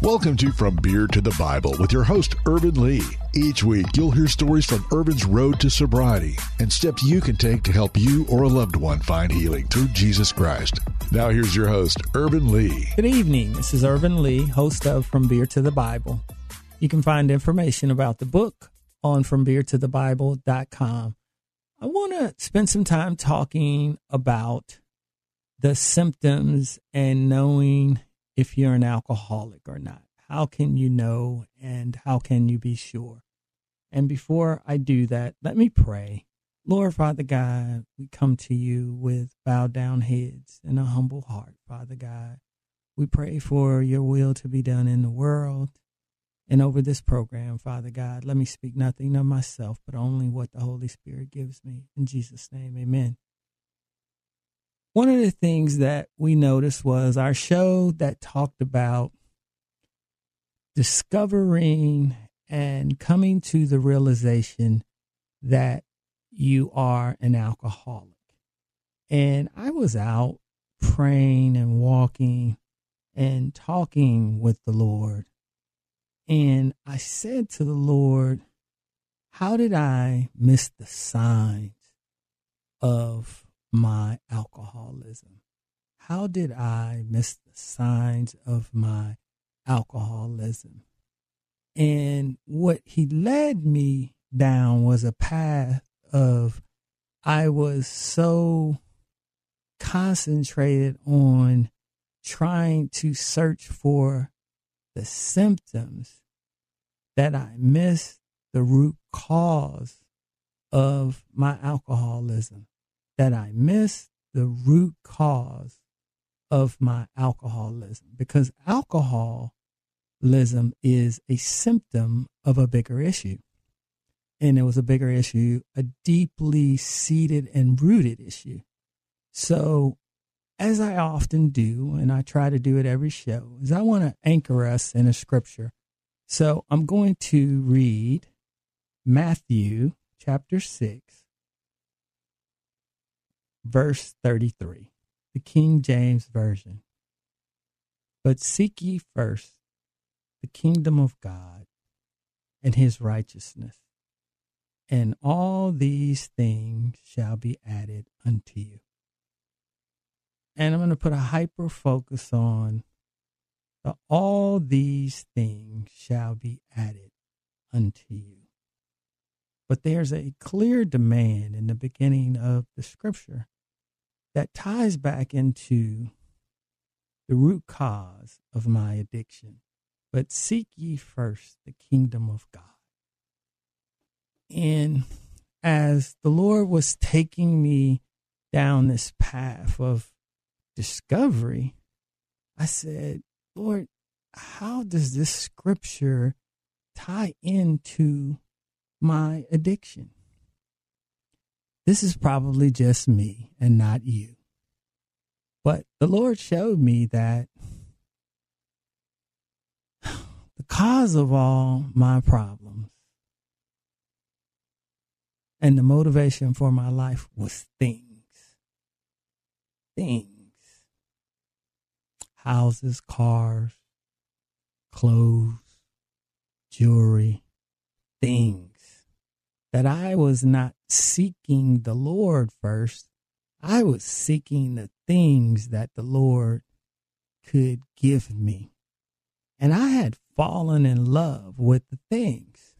Welcome to From Beer to the Bible with your host, Ervin Lee. Each week, you'll hear stories from Ervin's road to sobriety and steps you can take to help you or a loved one find healing through Jesus Christ. Now, here's your host, Ervin Lee. Good evening. This is Ervin Lee, host of From Beer to the Bible. You can find information about the book on FromBeerToTheBible.com. I want to spend some time talking about the symptoms and knowing if you're an alcoholic or not. How can you know and how can you be sure? And before I do that, let me pray. Lord, Father God, we come to you with bowed down heads and a humble heart, Father God. We pray for your will to be done in the world and over this program, Father God. Let me speak nothing of myself, but only what the Holy Spirit gives me. In Jesus' name, amen. One of the things that we noticed was our show that talked about discovering and coming to the realization that you are an alcoholic. And I was out praying and walking and talking with the Lord. And I said to the Lord, How did I miss the signs of my alcoholism? How did I miss the signs of my alcoholism? And what he led me down was a path of I was so concentrated on trying to search for the symptoms that I missed the root cause of my alcoholism that I missed the root cause of my alcoholism because alcoholism is a symptom of a bigger issue. And it was a bigger issue, a deeply seated and rooted issue. So, as I often do, and I try to do it every show, is I want to anchor us in a scripture. So, I'm going to read Matthew chapter 6, verse 33, the King James Version. But seek ye first the kingdom of God and his righteousness, and all these things shall be added unto you. And I'm going to put a hyper focus on the all these things shall be added unto you. But there's a clear demand in the beginning of the scripture that ties back into the root cause of my addiction. But seek ye first the kingdom of God. And as the Lord was taking me down this path of discovery, I said, Lord, how does this scripture tie into my addiction? This is probably just me and not you. But the Lord showed me that the cause of all my problems and the motivation for my life was things. Things. Houses, cars, clothes, jewelry, things that I was not seeking the Lord first. I was seeking the things that the Lord could give me. And I had fallen in love with the things.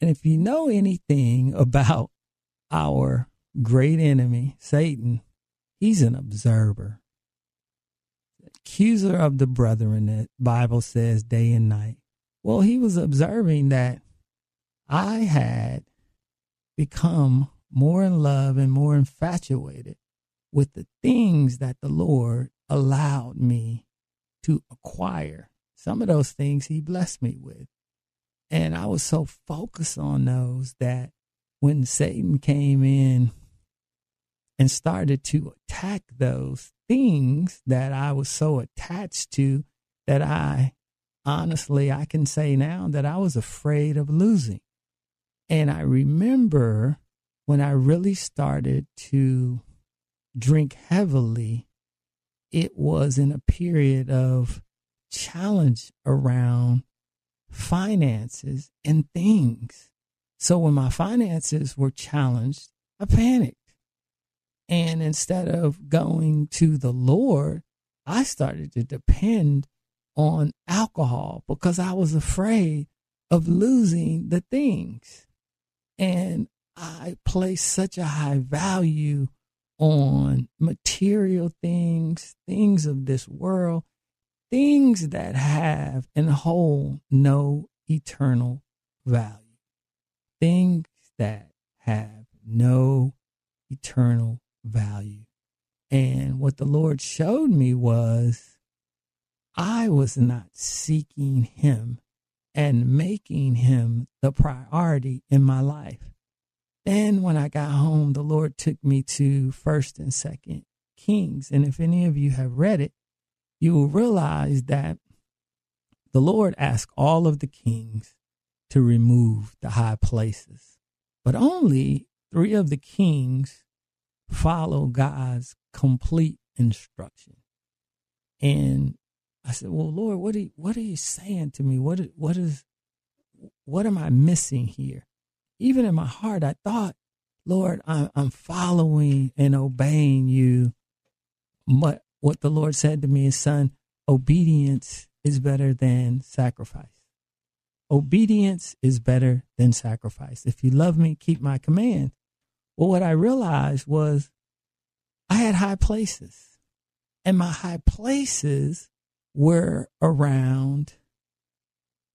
And if you know anything about our great enemy, Satan, he's an observer. Accuser of the brethren, the Bible says day and night. Well, he was observing that I had become more in love and more infatuated with the things that the Lord allowed me to acquire. Some of those things He blessed me with. And I was so focused on those that when Satan came in and started to attack those things that I was so attached to that I honestly, I can say now that I was afraid of losing. And I remember when I really started to drink heavily, it was in a period of challenge around finances and things. So when my finances were challenged, I panicked. And instead of going to the Lord, I started to depend on alcohol because I was afraid of losing the things. And I place such a high value on material things, things of this world, things that have and hold no eternal value. Things that have no eternal value. And what the Lord showed me was I was not seeking Him and making Him the priority in my life. Then when I got home, the Lord took me to first and second Kings. And if any of you have read it, you will realize that the Lord asked all of the kings to remove the high places, but only three of the kings follow God's complete instruction. And I said, "Well, Lord, what are you, what are you saying to me? What what is what am I missing here?" even in my heart, I thought, Lord, I'm following and obeying you. But what the Lord said to me is, son, obedience is better than sacrifice. Obedience is better than sacrifice. If you love me, keep my command. Well, what I realized was I had high places, and my high places were around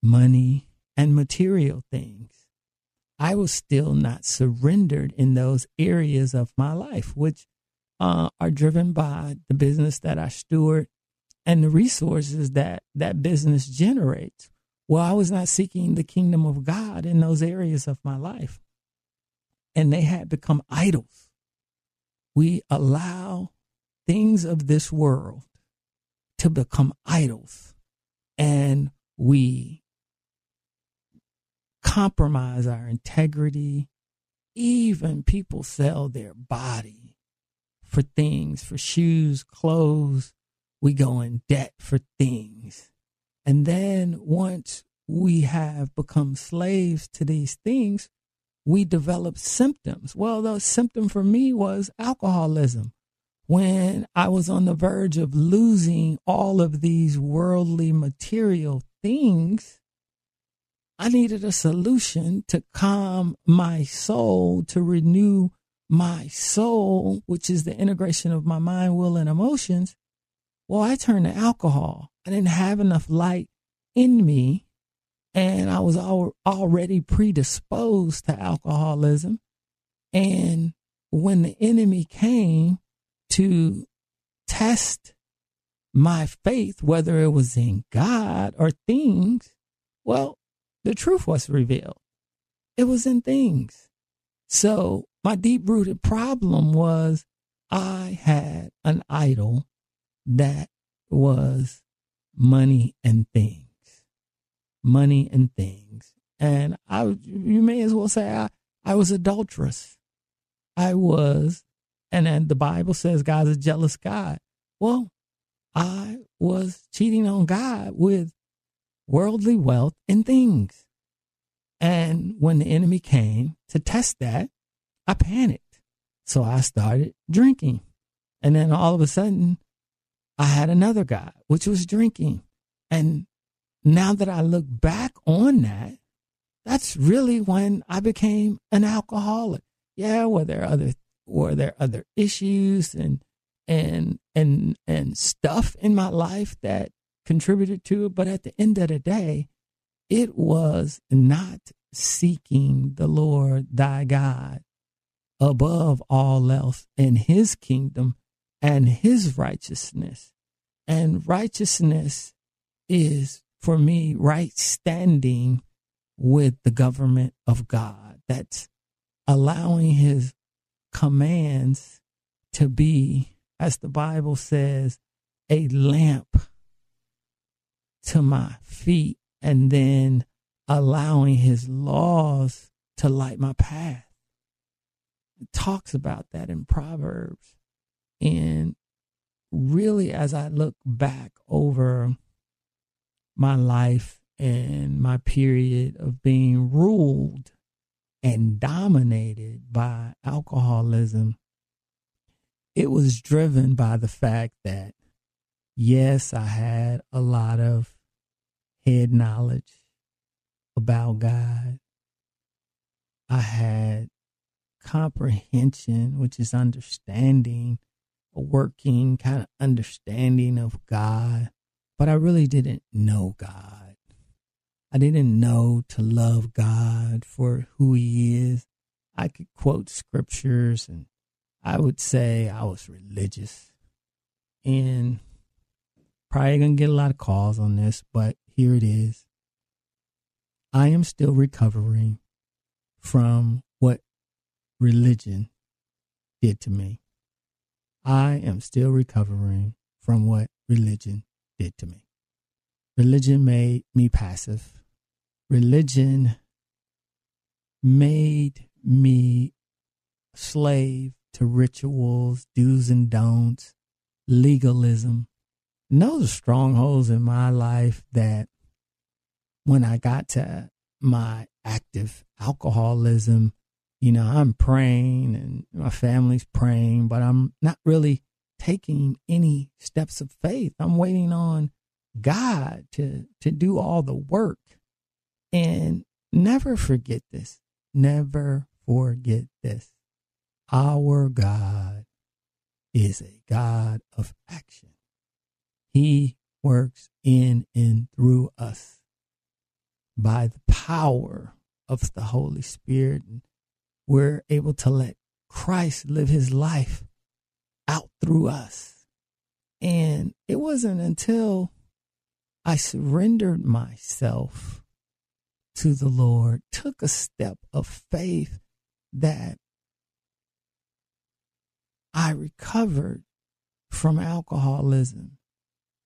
money and material things. I was still not surrendered in those areas of my life, which uh, are driven by the business that I steward and the resources that that business generates. Well, I was not seeking the kingdom of God in those areas of my life, and they had become idols. We allow things of this world to become idols, and we compromise our integrity. Even people sell their body for things, for shoes, clothes. We go in debt for things. And then once we have become slaves to these things, we develop symptoms. Well, the symptom for me was alcoholism. When I was on the verge of losing all of these worldly material things, I needed a solution to calm my soul, to renew my soul, which is the integration of my mind, will, and emotions. Well, I turned to alcohol. I didn't have enough light in me, and I was al- already predisposed to alcoholism. And when the enemy came to test my faith, whether it was in God or things, well, the truth was revealed. It was in things. So my deep rooted problem was I had an idol that was money and things. Money and things. And I, you may as well say I, I was adulterous. I was, and then the Bible says God's a jealous God. Well, I was cheating on God with worldly wealth and things. And when the enemy came to test that, I panicked. So I started drinking. And then all of a sudden, I had another guy, which was drinking. And now that I look back on that, that's really when I became an alcoholic. Yeah, were there other were there other issues and and and and stuff in my life that contributed to it. But at the end of the day, it was not seeking the Lord thy God above all else in his kingdom and his righteousness. And righteousness is for me right standing with the government of God. That's allowing his commands to be, as the Bible says, a lamp to my feet and then allowing his laws to light my path. It talks about that in Proverbs. And really, as I look back over my life and my period of being ruled and dominated by alcoholism, it was driven by the fact that, yes, I had a lot of head knowledge about God. I had comprehension, which is understanding, a working kind of understanding of God, but I really didn't know God. I didn't know to love God for who He is. I could quote scriptures and I would say I was religious. And probably gonna get a lot of calls on this, but here it is. I am still recovering from what religion did to me. I am still recovering from what religion did to me. Religion made me passive. Religion made me slave to rituals, do's and don'ts, legalism. And those are strongholds in my life that when I got to my active alcoholism, you know, I'm praying and my family's praying, but I'm not really taking any steps of faith. I'm waiting on God to to do all the work. And never forget this. Never forget this. Our God is a God of action. He works in and through us by the power of the Holy Spirit. And we're able to let Christ live his life out through us. And it wasn't until I surrendered myself to the Lord, took a step of faith that I recovered from alcoholism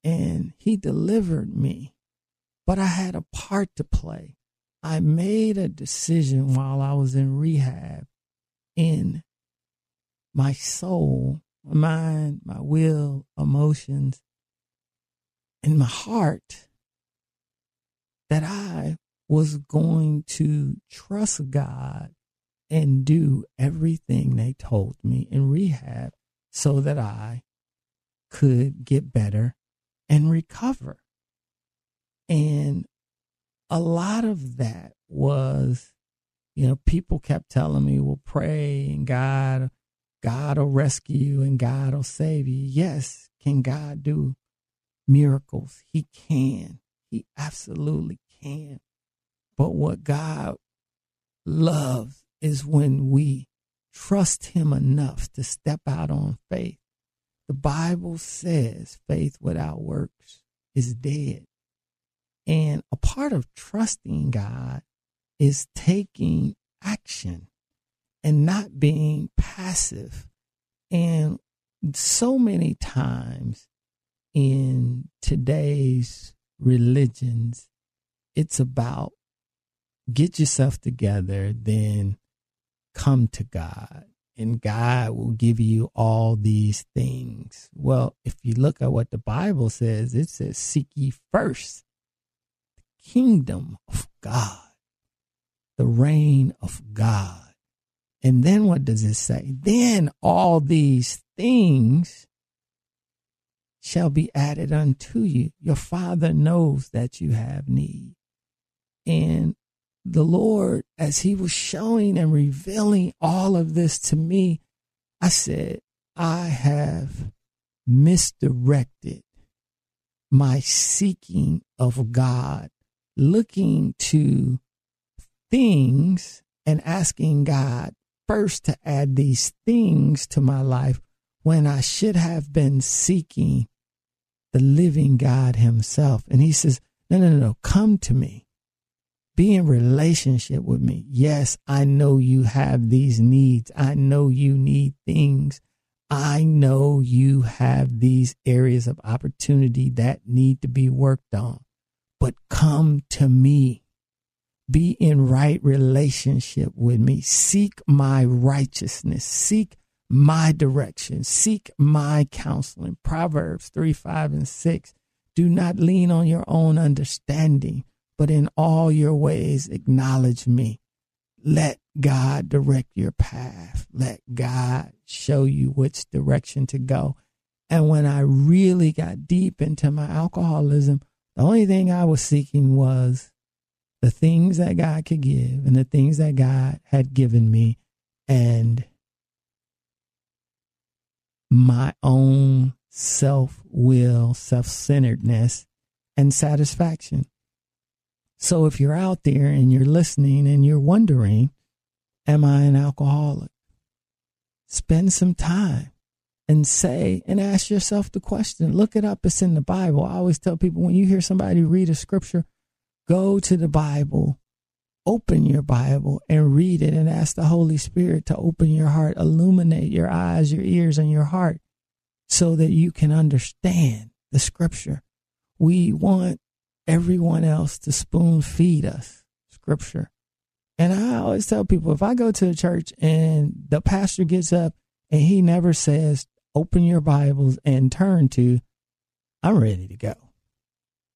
and he delivered me. But I had a part to play. I made a decision while I was in rehab in my soul, my mind, my will, emotions, and my heart that I was going to trust God and do everything they told me in rehab so that I could get better and recover. And a lot of that was, you know, people kept telling me, well, pray and God, God will rescue you and God will save you. Yes. Can God do miracles? He can. He absolutely can. But what God loves is when we trust Him enough to step out on faith. The Bible says faith without works is dead. And a part of trusting God is taking action and not being passive. And so many times in today's religions, it's about get yourself together, then come to God and God will give you all these things. Well, if you look at what the Bible says, it says, Seek ye first the kingdom of God, the reign of God. And then what does it say? Then all these things shall be added unto you. Your Father knows that you have need. And the Lord, as He was showing and revealing all of this to me, I said, I have misdirected my seeking of God, looking to things and asking God first to add these things to my life when I should have been seeking the living God Himself. And He says, No, no, no, no, come to me be in relationship with me. Yes, I know you have these needs. I know you need things. I know you have these areas of opportunity that need to be worked on. But come to me. Be in right relationship with me. Seek my righteousness. Seek my direction. Seek my counseling. Proverbs 3, 5, and 6 Do not lean on your own understanding, but in all your ways acknowledge me. Let God direct your path. Let God show you which direction to go. And when I really got deep into my alcoholism, the only thing I was seeking was the things that God could give and the things that God had given me and my own self will, self centeredness, and satisfaction. So if you're out there and you're listening and you're wondering, am I an alcoholic? Spend some time and say and ask yourself the question. Look it up. It's in the Bible. I always tell people when you hear somebody read a scripture, go to the Bible, open your Bible and read it and ask the Holy Spirit to open your heart, illuminate your eyes, your ears, and your heart so that you can understand the scripture. We want everyone else to spoon feed us scripture. And I always tell people if I go to a church and the pastor gets up and he never says, open your Bibles and turn to, I'm ready to go.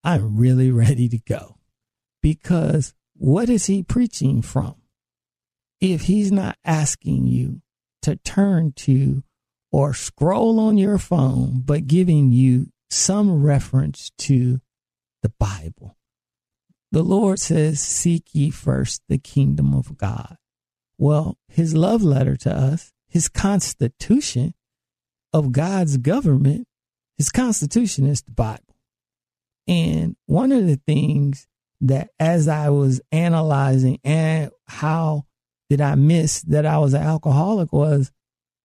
I'm really ready to go. Because what is he preaching from? If he's not asking you to turn to or scroll on your phone, but giving you some reference to the Bible. The Lord says, Seek ye first the kingdom of God. Well, his love letter to us, his constitution of God's government, his constitution is the Bible. And one of the things that as I was analyzing and how did I miss that I was an alcoholic was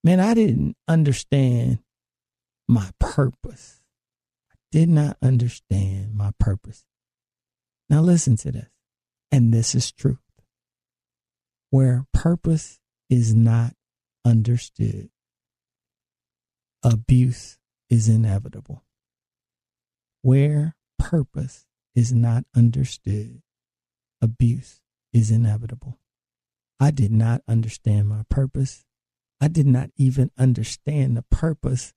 man, I didn't understand my purpose. Did not understand my purpose. Now, listen to this, and this is truth. Where purpose is not understood, abuse is inevitable. Where purpose is not understood, abuse is inevitable. I did not understand my purpose. I did not even understand the purpose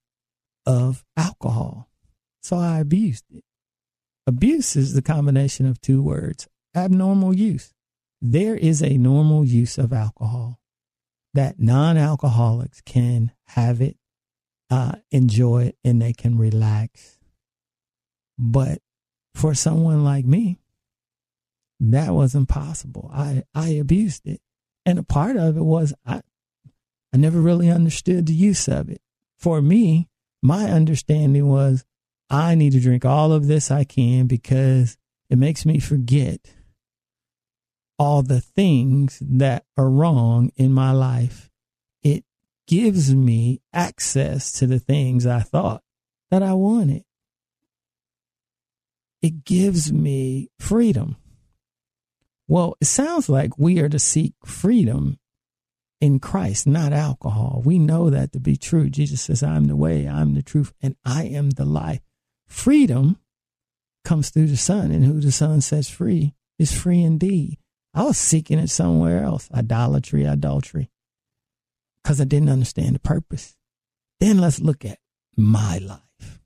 of alcohol. So I abused it. Abuse is the combination of two words abnormal use. There is a normal use of alcohol that non alcoholics can have it, uh, enjoy it, and they can relax. But for someone like me, that wasn't possible. I, I abused it. And a part of it was I, I never really understood the use of it. For me, my understanding was I need to drink all of this I can because it makes me forget all the things that are wrong in my life. It gives me access to the things I thought that I wanted. It gives me freedom. Well, it sounds like we are to seek freedom in Christ, not alcohol. We know that to be true. Jesus says, I'm the way, I'm the truth, and I am the life. Freedom comes through the Son, and who the Son sets free is free indeed. I was seeking it somewhere else idolatry, adultery, because I didn't understand the purpose. Then let's look at my life.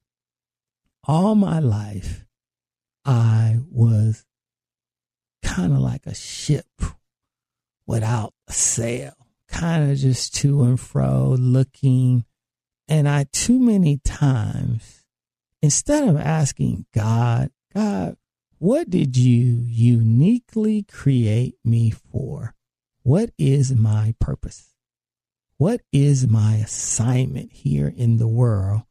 All my life, I was kind of like a ship without a sail kind of just to and fro looking. And I, too many times, instead of asking God, God, what did you uniquely create me for? What is my purpose? What is my assignment here in the world?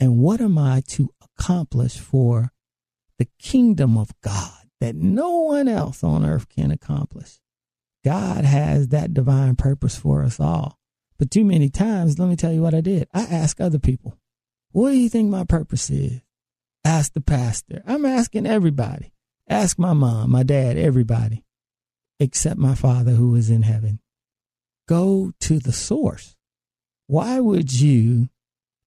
And what am I to accomplish for the kingdom of God that no one else on earth can accomplish? God has that divine purpose for us all. But too many times, let me tell you what I did. I ask other people, what do you think my purpose is? Ask the pastor. I'm asking everybody. Ask my mom, my dad, everybody, except my father who is in heaven. Go to the source. Why would you,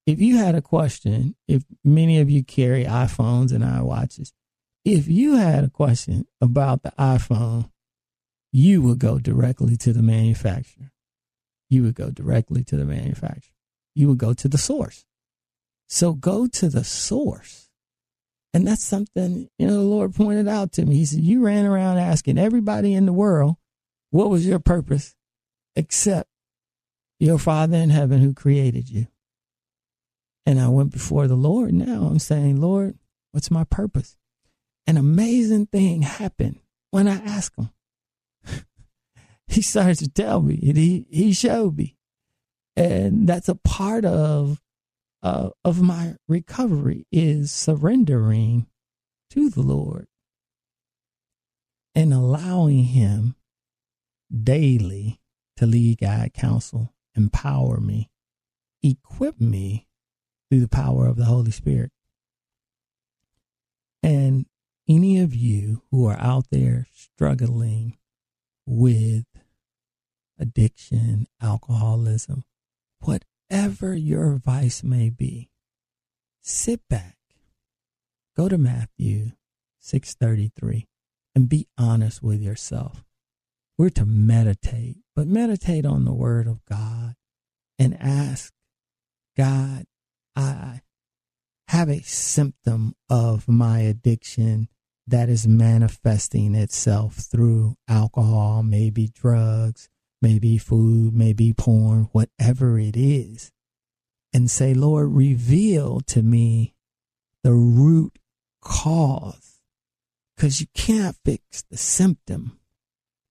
if you had a question, if many of you carry iPhones and iWatches, if you had a question about the iPhone, you would go directly to the manufacturer. You would go directly to the manufacturer. You would go to the source. So go to the source And that's something, you know, the Lord pointed out to me. He said, You ran around asking everybody in the world, what was your purpose except your Father in heaven who created you? And I went before the Lord. Now I'm saying, Lord, what's my purpose? An amazing thing happened when I asked him. he started to tell me, and he, he showed me. And that's a part of uh, of my recovery is surrendering to the Lord and allowing Him daily to lead, guide, counsel, empower me, equip me through the power of the Holy Spirit. And any of you who are out there struggling with addiction, alcoholism, whatever your vice may be, sit back, go to Matthew 6:33 and be honest with yourself. We're to meditate, but meditate on the word of God and ask God, I have a symptom of my addiction that is manifesting itself through alcohol, maybe drugs, maybe food, maybe porn, whatever it is, and say, Lord, reveal to me the root cause. Because you can't fix the symptom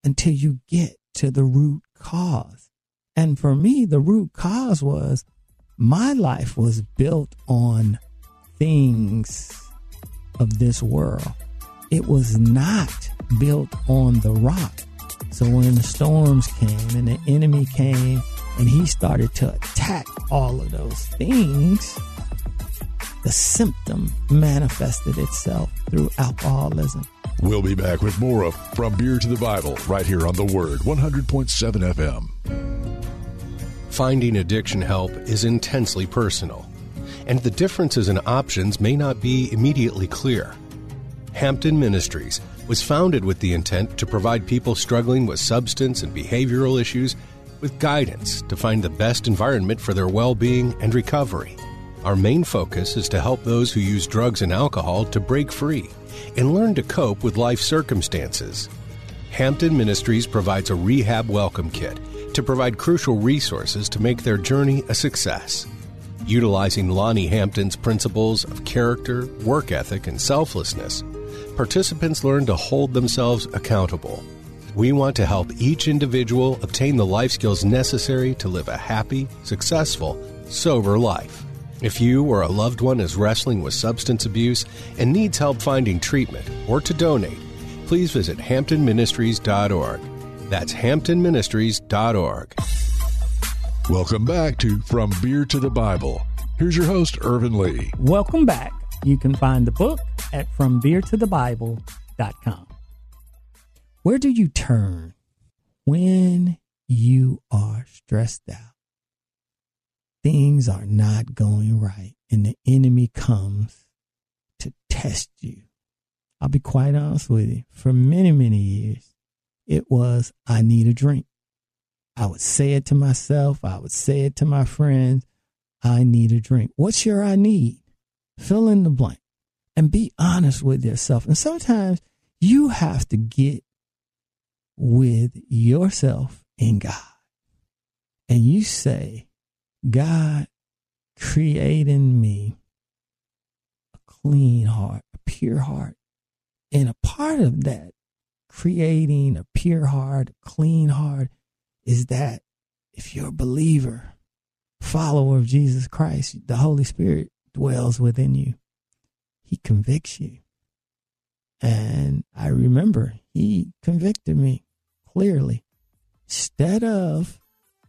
until you get to the root cause. And for me, the root cause was my life was built on things of this world. It was not built on the rock. So when the storms came and the enemy came and he started to attack all of those things, the symptom manifested itself through alcoholism. We'll be back with more of From Beer to the Bible right here on The Word 100.7 FM. Finding addiction help is intensely personal, and the differences in options may not be immediately clear. Hampton Ministries was founded with the intent to provide people struggling with substance and behavioral issues with guidance to find the best environment for their well being and recovery. Our main focus is to help those who use drugs and alcohol to break free and learn to cope with life circumstances. Hampton Ministries provides a rehab welcome kit to provide crucial resources to make their journey a success. Utilizing Lonnie Hampton's principles of character, work ethic, and selflessness, participants learn to hold themselves accountable. We want to help each individual obtain the life skills necessary to live a happy, successful, sober life. If you or a loved one is wrestling with substance abuse and needs help finding treatment or to donate, please visit hamptonministries.org. That's hamptonministries.org. Welcome back to From Beer to the Bible. Here's your host, Ervin Lee. Welcome back. You can find the book at FromBeerToTheBible.com. Where do you turn when you are stressed out? Things are not going right, and the enemy comes to test you. I'll be quite honest with you. For many, many years, it was, I need a drink. I would say it to myself, I would say it to my friends, I need a drink. What's your I need? Fill in the blank and be honest with yourself. And sometimes you have to get with yourself and God. And you say, God, create in me a clean heart, a pure heart. And a part of that, creating a pure heart, a clean heart, is that if you're a believer, follower of Jesus Christ, the Holy Spirit dwells within you. He convicts you. And I remember he convicted me clearly. Instead of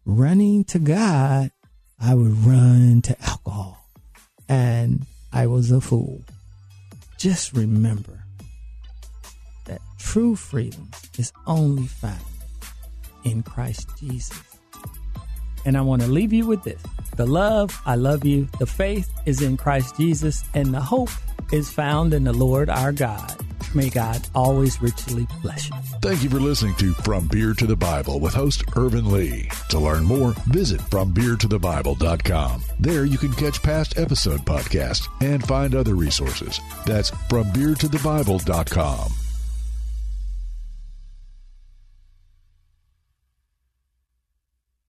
running to God, I would run to alcohol. And I was a fool. Just remember that true freedom is only found in Christ Jesus. And I want to leave you with this the love, I love you. The faith is in Christ Jesus, and the hope is found in the Lord our God. May God always richly bless you. Thank you for listening to From Beer to the Bible with host Ervin Lee. To learn more, visit FromBeerToTheBible.com. There you can catch past episode podcasts and find other resources. That's FromBeerToTheBible.com.